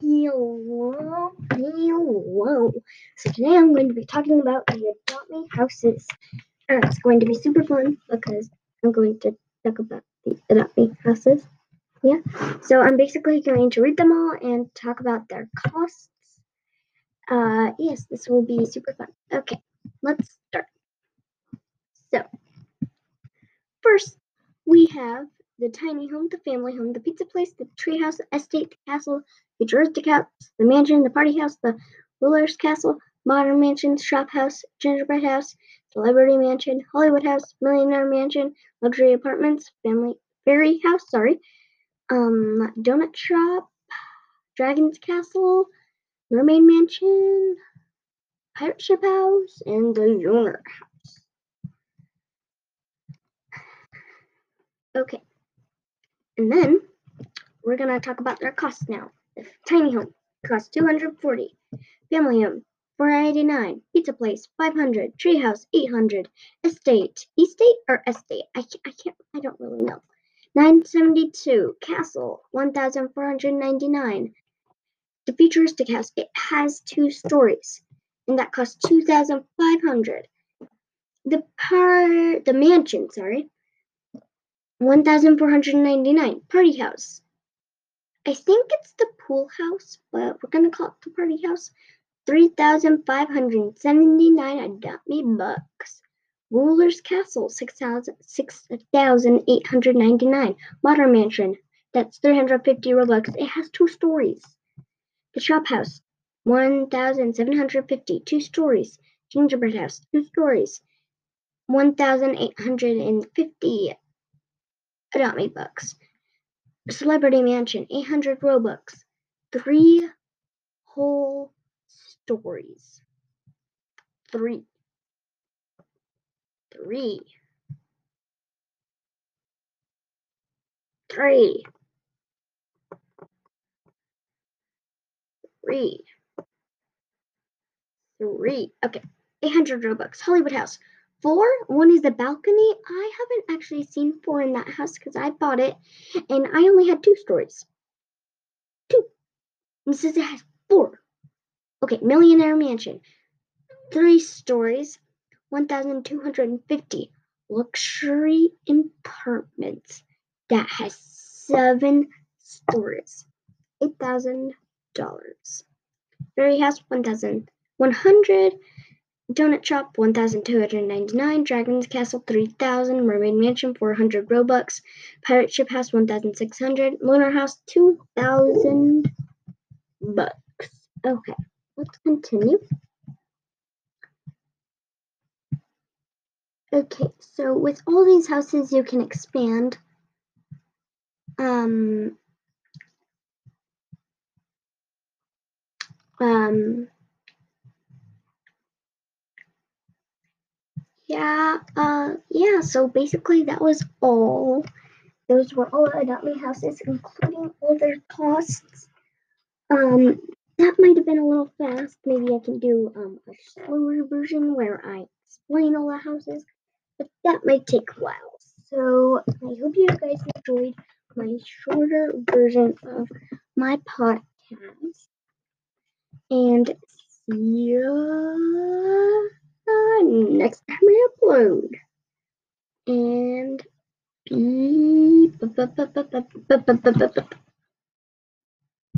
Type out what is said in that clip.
Hello. So today I'm going to be talking about the Adopt Me houses. And it's going to be super fun because I'm going to talk about the Adopt Me houses. Yeah. So I'm basically going to read them all and talk about their costs. Uh, yes, this will be super fun. Okay, let's start. So, first we have the tiny home, the family home, the pizza place, the treehouse, the estate, the castle, the juristic house, the mansion, the party house, the ruler's castle, modern mansion, shop house, gingerbread house, celebrity mansion, Hollywood house, millionaire mansion, luxury apartments, family fairy house, sorry, um, donut shop, dragon's castle, mermaid mansion, pirate ship house, and the lunar house. Okay. And then we're gonna talk about their costs now. The tiny home costs 240. Family home 489. Pizza place 500. Treehouse 800. Estate, estate or estate? I can't, I can't. I don't really know. 972. Castle 1499. The futuristic house it has two stories, and that costs 2,500. The par the mansion, sorry, 1,499. Party house. I think it's the pool house, but we're gonna call it the party house. 3,579 adopt me bucks. Ruler's Castle, 6,899. Modern Mansion, that's 350 Robux. It has two stories. The Shop House, 1,750, two stories. Gingerbread House, two stories. 1,850 Adopt Me bucks. Celebrity Mansion, 800 Robux. Three whole stories. Three. Three. Three. Three. Three. Okay. 800 Robux. Hollywood House. Four, one is the balcony. I haven't actually seen four in that house because I bought it and I only had two stories. Two. It says it has four. Okay, Millionaire Mansion. Three stories, 1,250. Luxury apartments that has seven stories, $8,000. Fairy House, 1,100. Donut Shop 1299, Dragon's Castle 3000, Mermaid Mansion 400 Robux, Pirate Ship House 1600, Lunar House 2000 bucks. Okay, let's continue. Okay, so with all these houses you can expand. Um um Yeah, uh, yeah, so basically that was all. Those were all the Adopt Me houses, including all their costs. Um, that might have been a little fast. Maybe I can do um, a slower version where I explain all the houses, but that might take a while. So I hope you guys enjoyed my shorter version of my podcast. And see ya next time I upload. And.